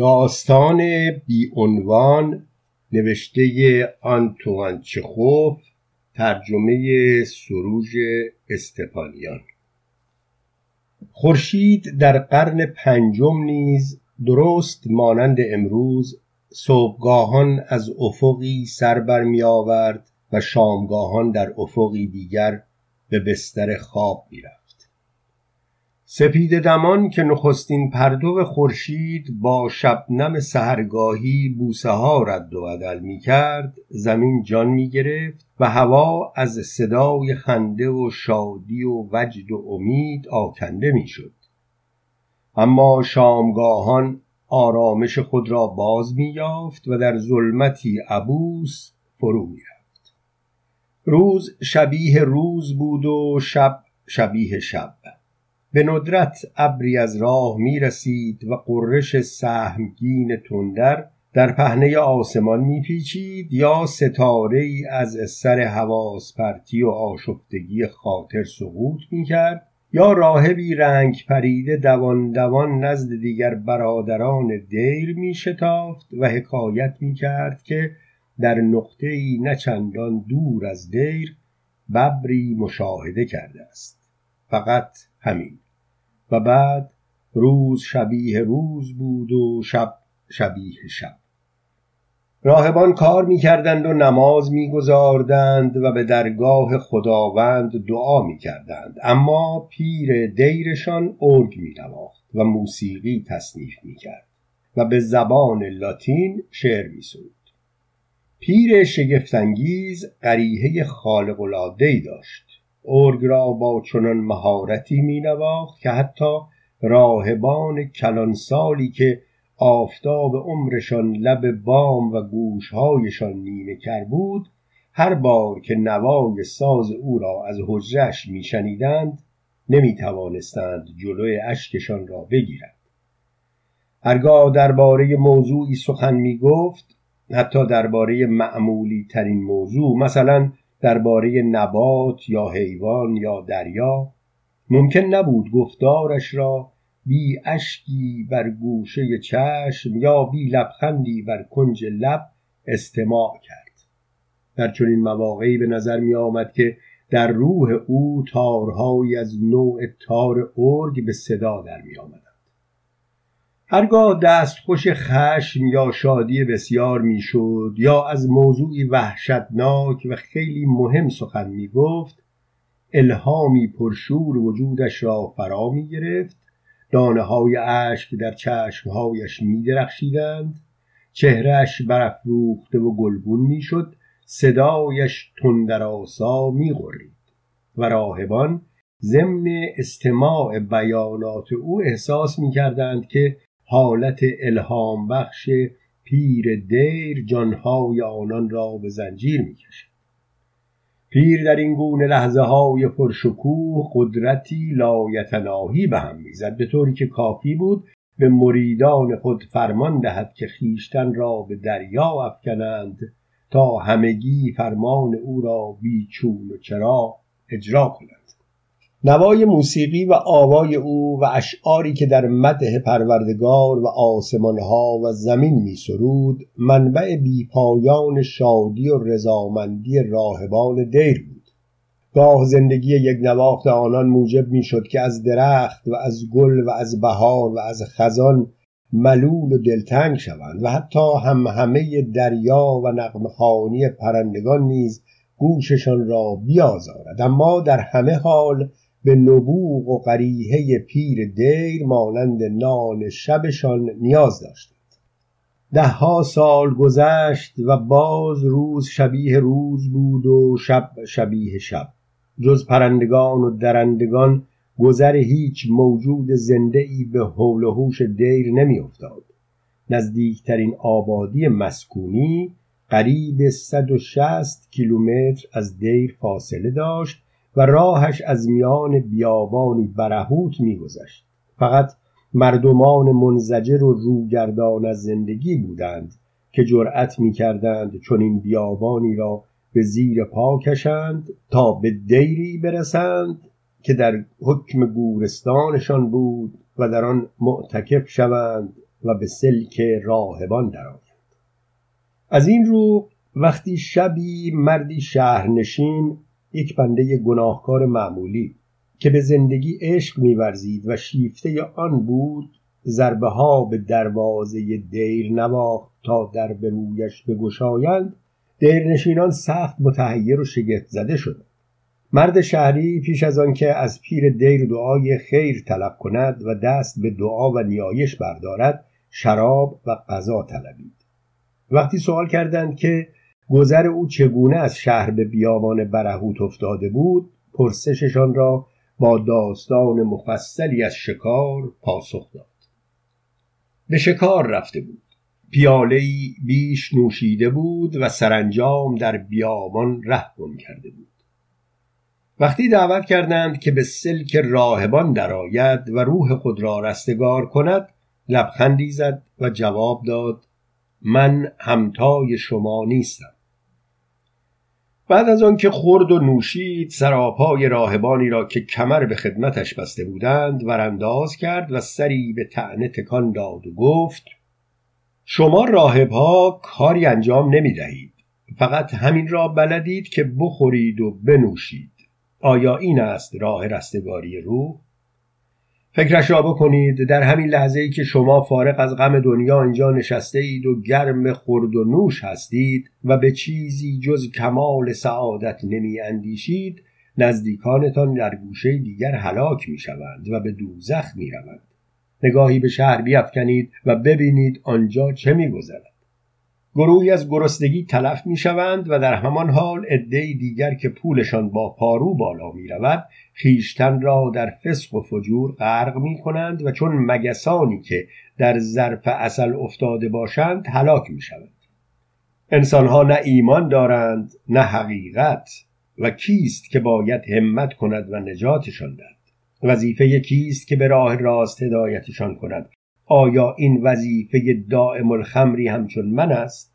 داستان بی عنوان نوشته آنتوان چخوف ترجمه سروژ استپانیان. خورشید در قرن پنجم نیز درست مانند امروز صبحگاهان از افقی سر برمی آورد و شامگاهان در افقی دیگر به بستر خواب می‌رفت. سپید دمان که نخستین پرتو خورشید با شبنم سحرگاهی بوسه ها رد و بدل می کرد زمین جان می گرفت و هوا از صدای خنده و شادی و وجد و امید آکنده می شد. اما شامگاهان آرامش خود را باز می یافت و در ظلمتی عبوس فرو می رفت. روز شبیه روز بود و شب شبیه شب. به ندرت ابری از راه می رسید و قررش سهمگین تندر در پهنه آسمان میپیچید یا ستاره ای از سر حواس پرتی و آشفتگی خاطر سقوط می‌کرد یا راهبی رنگ پریده دوان دوان نزد دیگر برادران دیر می شتافت و حکایت می کرد که در نقطه ای نه چندان دور از دیر ببری مشاهده کرده است. فقط همین. و بعد روز شبیه روز بود و شب شبیه شب. راهبان کار می‌کردند و نماز میگذاردند و به درگاه خداوند دعا می‌کردند. اما پیر دیرشان ارگ مینواخت و موسیقی تصنیف می‌کرد و به زبان لاتین شعر میسرود پیر شگفتانگیز قریحه خالق العاده داشت. ارگ را با چنان مهارتی می نواخت که حتی راهبان کلانسالی که آفتاب عمرشان لب بام و گوشهایشان نیمه کر بود هر بار که نوای ساز او را از حجرش میشنیدند نمی توانستند جلوی اشکشان را بگیرند. هرگاه درباره موضوعی سخن می گفت حتی درباره معمولی ترین موضوع مثلا درباره نبات یا حیوان یا دریا ممکن نبود گفتارش را بی اشکی بر گوشه چشم یا بی لبخندی بر کنج لب استماع کرد در چنین مواقعی به نظر می آمد که در روح او تارهایی از نوع تار ارگ به صدا در می آمد. هرگاه دستخوش خشم یا شادی بسیار می‌شد یا از موضوعی وحشتناک و خیلی مهم سخن می گفت الهامی پرشور وجودش را فرا می گرفت دانه های اشک در چشمهایش می درخشیدند چهرهش برافروخته و گلگون می شد صدایش تندرآسا می غرید و راهبان ضمن استماع بیانات او احساس می کردند که حالت الهام بخش پیر دیر جانهای آنان را به زنجیر می‌کشد پیر در این گونه لحظه های پرشکوه قدرتی لایتناهی به هم می‌زد به طوری که کافی بود به مریدان خود فرمان دهد که خیشتن را به دریا افکنند تا همگی فرمان او را بیچون و چرا اجرا کنند. نوای موسیقی و آوای او و اشعاری که در مده پروردگار و آسمانها و زمین می سرود منبع بیپایان شادی و رضامندی راهبان دیر بود. گاه زندگی یک نواخت آنان موجب می شد که از درخت و از گل و از بهار و از خزان ملول و دلتنگ شوند و حتی هم همه دریا و نغمخانی پرندگان نیز گوششان را بیازارد. اما در همه حال به نبوغ و قریحه پیر دیر مانند نان شبشان نیاز داشتند. دهها سال گذشت و باز روز شبیه روز بود و شب شبیه شب. جز پرندگان و درندگان گذر هیچ موجود زنده ای به حول و حوش دیر نمیافتاد. نزدیکترین آبادی مسکونی قریب 160 کیلومتر از دیر فاصله داشت و راهش از میان بیابانی برهوت میگذشت. فقط مردمان منزجر و روگردان از زندگی بودند که جرأت می‌کردند چون این بیابانی را به زیر پا کشند تا به دیری برسند که در حکم گورستانشان بود و در آن معتکف شوند و به سلک راهبان درآید از این رو وقتی شبی مردی شهرنشین یک بنده گناهکار معمولی که به زندگی عشق میورزید و شیفته آن بود ضربه ها به دروازه دیر نواخت تا در به رویش بگشایند. دیرنشینان سخت متحیر و شگفت زده شد مرد شهری پیش از آنکه از پیر دیر دعای خیر طلب کند و دست به دعا و نیایش بردارد شراب و غذا طلبید. وقتی سوال کردند که گذر او چگونه از شهر به بیابان برهوت افتاده بود پرسششان را با داستان مفصلی از شکار پاسخ داد. به شکار رفته بود. پیاله بیش نوشیده بود و سرانجام در بیابان ره گم کرده بود. وقتی دعوت کردند که به سلک راهبان درآید و روح خود را رستگار کند لبخندی زد و جواب داد من همتای شما نیستم. بعد از آنکه خورد و نوشید سراپای راهبانی را که کمر به خدمتش بسته بودند ورانداز کرد و سری به تعنه تکان داد و گفت شما راهبها کاری انجام نمی دهید فقط همین را بلدید که بخورید و بنوشید. آیا این است راه رستگاری روح؟ فکرش را بکنید در همین لحظه ای که شما فارغ از غم دنیا اینجا نشسته اید و گرم خورد و نوش هستید و به چیزی جز کمال سعادت نمی اندیشید نزدیکانتان در گوشه دیگر هلاک می شوند و به دوزخ می روند. نگاهی به شهر بیافکنید و ببینید آنجا چه می گذرد. گروهی از گرسنگی تلف می شوند و در همان حال عدهای دیگر که پولشان با پارو بالا می رود خیشتن را در فسق و فجور غرق می کنند و چون مگسانی که در ظرف اصل افتاده باشند هلاک می شوند انسانها نه ایمان دارند نه حقیقت و کیست که باید همت کند و نجاتشان دهد؟ وظیفه کیست که به راه راست هدایتشان کند؟ آیا این وظیفه دائم الخمری همچون من است؟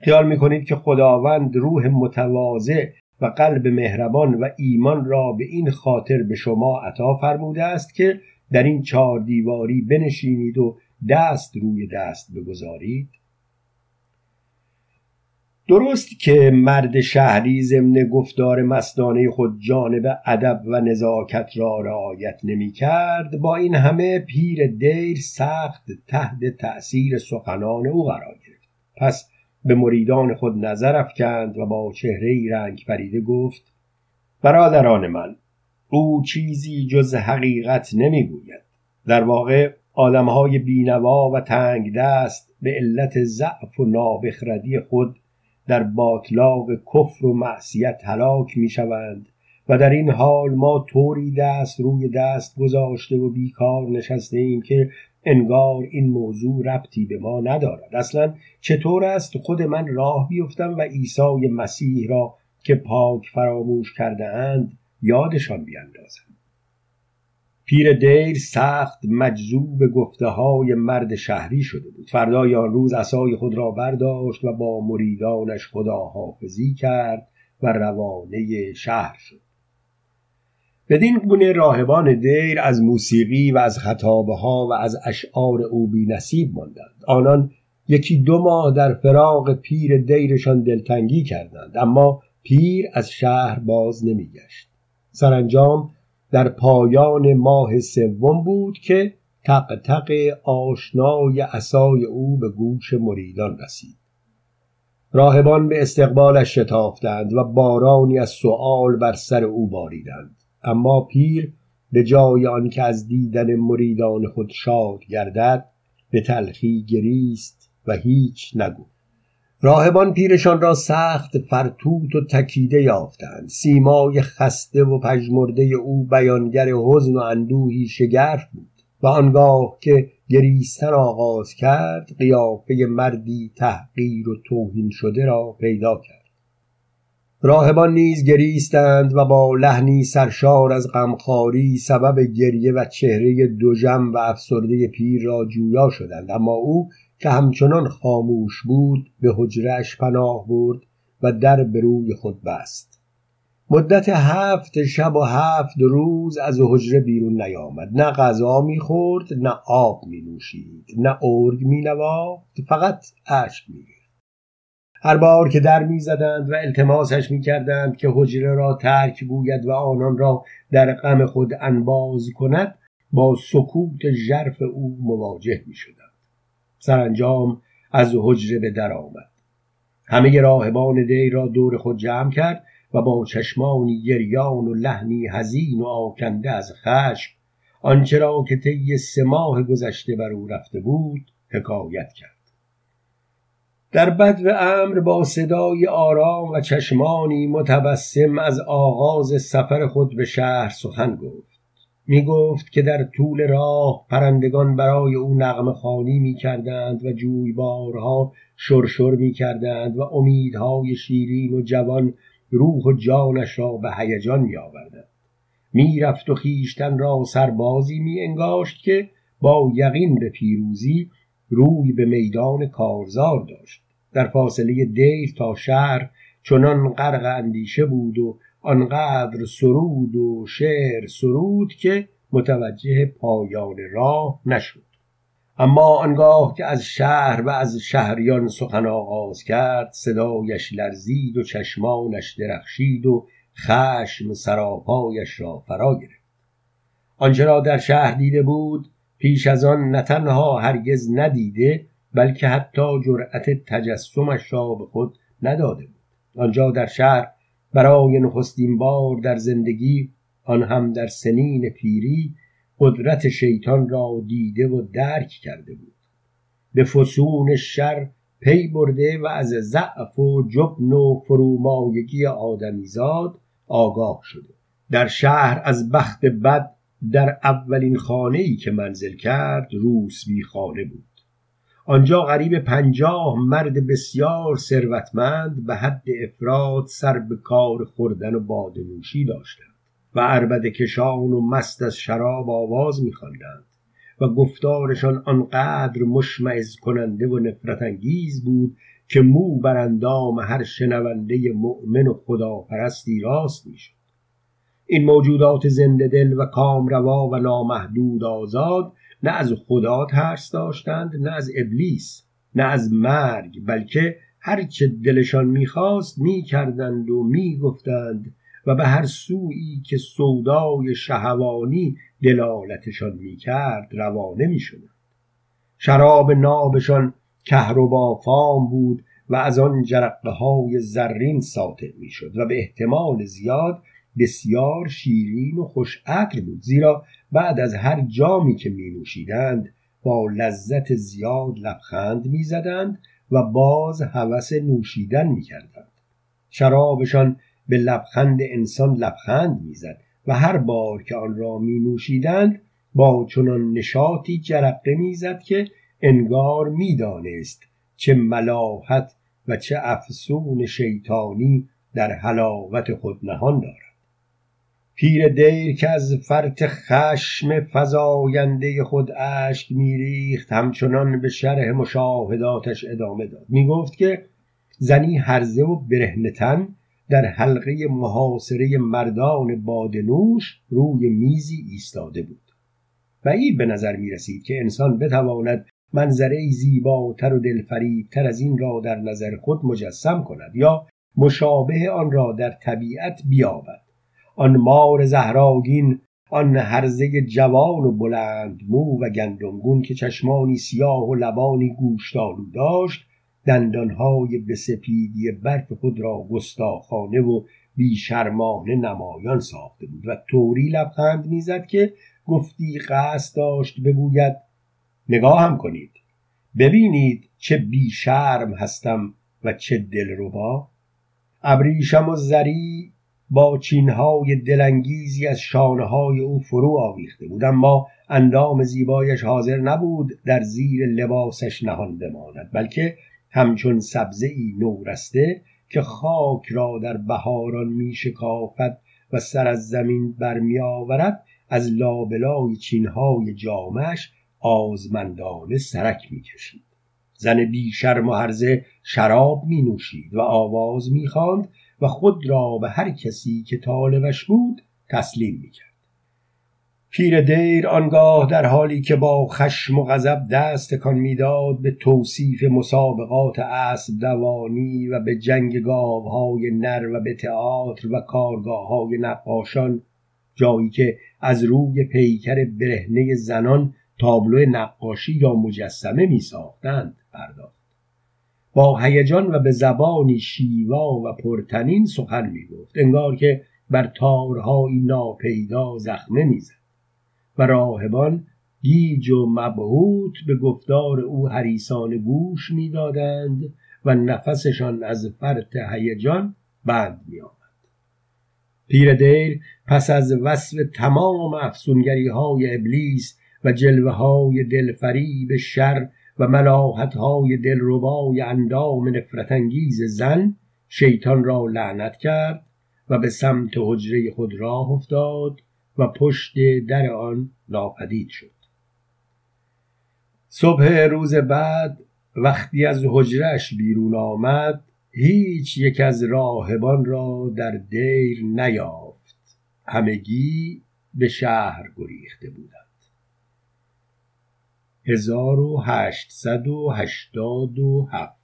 خیال می‌کنید که خداوند روح متواضع و قلب مهربان و ایمان را به این خاطر به شما عطا فرموده است که در این چهار دیواری بنشینید و دست روی دست بگذارید؟ درست که مرد شهری ضمن گفتار مستانه خود جانب ادب و نزاکت را رعایت نمی کرد با این همه پیر دیر سخت تحت تأثیر سخنان او قرار گرفت. پس به مریدان خود نظر افکند و با چهره رنگ پریده گفت برادران من او چیزی جز حقیقت نمی‌گوید. در واقع آدمهای بینوا و تنگ دست به علت ضعف و نابخردی خود در باطلاق کفر و معصیت هلاک می شوند و در این حال ما طوری دست روی دست گذاشته و بیکار نشسته ایم که انگار این موضوع ربطی به ما ندارد. اصلا چطور است خود من راه بیفتم و عیسی مسیح را که پاک فراموش کرده اند یادشان بیاندازم؟ پیر دیر سخت مجذوب گفته های مرد شهری شده بود. فردای آن روز عصای خود را برداشت و با مریدانش خداحافظی کرد و روانه شهر شد. بدین گونه راهبان دیر از موسیقی و از خطابه ها و از اشعار او بی نصیب ماندند. آنان یکی دو ماه در فراغ پیر دیرشان دلتنگی کردند اما پیر از شهر باز نمیگشت. سرانجام در پایان ماه سوم بود که تق تق آشنای عصای او به گوش مریدان رسید. راهبان به استقبالش شتافتند و بارانی از سؤال بر سر او باریدند. اما پیر به جای آنکه از دیدن مریدان خود شاد گردد به تلخی گریست و هیچ نگفت. راهبان پیرشان را سخت فرتوت و تکیده یافتند. سیمای خسته و پژمرده او بیانگر حزن و اندوهی شگرف بود و آنگاه که گریستن آغاز کرد قیافه مردی تحقیر و توهین شده را پیدا کرد. راهبان نیز گریستند و با لحنی سرشار از غمخواری سبب گریه و چهره دوژم و افسرده پیر را جویا شدند. اما او که همچنان خاموش بود به حجرش پناه برد و در به روی خود بست. مدت هفت شب و هفت روز از حجره بیرون نیامد. نه غذا می‌خورد نه آب می نوشید نه ارگ می نواخت فقط اشک می هر بار که در می‌زدند و التماسش می‌کردند که حجره را ترک گوید و آنان را در غم خود انباز کند با سکوت ژرف او مواجه می‌شدند. سرانجام از حجره به در آمد. همه راهبان دی را دور خود جمع کرد و با چشمانی گریان و لحنی حزین و آکنده از خشم آنچه را که طی سه ماه گذشته بر او رفته بود حکایت کرد. در بد و امر با صدای آرام و چشمانی متبسم از آغاز سفر خود به شهر سخن گفت. می گفت که در طول راه پرندگان برای او نغم خانی می کردند و جویبارها شرشر می کردند و امیدهای شیرین و جوان روح و جانش را به هیجان می آوردند. می رفت و خیشتن را سربازی می انگاشت که با یقین به پیروزی روی به میدان کارزار داشت. در فاصله دیر تا شهر چنان غرق اندیشه بود و آنقدر سرود و شعر سرود که متوجه پایان راه نشد. اما آنگاه که از شهر و از شهریان سخن آغاز کرد صدایش لرزید و چشمانش درخشید و خشم سراپایش را فرا گرفت. آنچه را در شهر دیده بود پیش از آن نه تنها هرگز ندیده بلکه حتی جرأت تجسمش را به خود نداده بود. آنجا در شهر برای نخستین بار در زندگی آن هم در سنین پیری قدرت شیطان را دیده و درک کرده بود. به فسون شر پی برده و از ضعف و جبن و فرومایگی آدمیزاد آگاه شده. در شهر از بخت بد در اولین خانه ای که منزل کرد روسبی خانه بود. آنجا قریب پنجاه مرد بسیار ثروتمند به حد افراد سر به کار خوردن و باده نوشی داشتند و عربده کشان و مست از شراب آواز میخواندند و گفتارشان آنقدر مشمعز کننده و نفرت انگیز بود که مو بر اندام هر شنونده مؤمن و خداپرستی راست می‌شد. این موجودات زنده دل و کامروا و نامحدود آزاد نه از خدا ترس داشتند نه از ابلیس نه از مرگ بلکه هرچه دلشان می‌خواست می‌کردند و می‌گفتند و به هر سویی که سودای شهوانی دلالتشان می‌کرد روانه می‌شدند. شراب نابشان کهربا فام بود و از آن جرقه های زرین ساطع می‌شد و به احتمال زیاد بسیار شیرین و خوش بود زیرا بعد از هر جامی که می نوشیدند با لذت زیاد لبخند می زدند و باز هوس نوشیدن می کردند. شرابشان به لبخند انسان لبخند می‌زد و هر بار که آن را می نوشیدند با چنان نشاطی جرقه می‌زد که انگار می‌دانست چه ملاحت و چه افسون شیطانی در حلاوت خود نهان دارد پیر دیر که از فرط خشم فزاینده خود اشک میریخت همچنان به شرح مشاهداتش ادامه داد. می‌گفت که زنی هرزه و برهنتن در حلقه محاصره مردان بادنوش روی میزی ایستاده بود. بعید به نظر می رسید که انسان بتواند منظره زیباتر و دلفریبتر از این را در نظر خود مجسم کند یا مشابه آن را در طبیعت بیابد. آن مار زهراگین آن هرزه جوان و بلند مو و گندمگون که چشمانی سیاه و لبانی گوشتالو داشت دندانهای به سپیدی برف خود را گستاخانه و بیشرمانه نمایان ساخته بود و طوری لبخند می‌زد که گفتی قصد داشت بگوید نگاه کنید. ببینید چه بیشرم هستم و چه دلربا. ابریشم و زری با چینهای دلانگیزی از شانهای او فرو آویخته بود. اما اندام زیبایش حاضر نبود در زیر لباسش نهان بماند بلکه همچون سبزه ای نورسته که خاک را در بهاران می شکافد و سر از زمین برمی آورد از لابلای چینهای جامش آزمندانه سرک می کشید زن بی شرم و هرزه شراب می نوشید و آواز می خواند و خود را به هر کسی که طالبش بود تسلیم می‌کرد پیر دیر آنگاه در حالی که با خشم و غضب دست تکان می‌داد به توصیف مسابقات اسب دوانی و به جنگ گاوهای نر و به تئاتر و کارگاه های نقاشان جایی که از روی پیکر برهنه زنان تابلو نقاشی یا مجسمه می ساختند. پرداخت. با هیجان و به زبانی شیوا و پرتنین سخن می گفت انگار که بر تارهایی ناپیدا زخمه می‌زد. و راهبان گیج و مبهوت به گفتار او حریسان گوش می‌دادند و نفسشان از فرط هیجان بند می آمد. پیر دیر پس از وصف تمام افسونگری های ابلیس و جلوه های دلفریب شر و ملاحت های دلربای اندام نفرت انگیز زن شیطان را لعنت کرد و به سمت حجره خود راه افتاد و پشت در آن ناپدید شد. صبح روز بعد وقتی از حجرش بیرون آمد هیچ یک از راهبان را در دیر نیافت. همگی به شهر گریخته بودند. 1887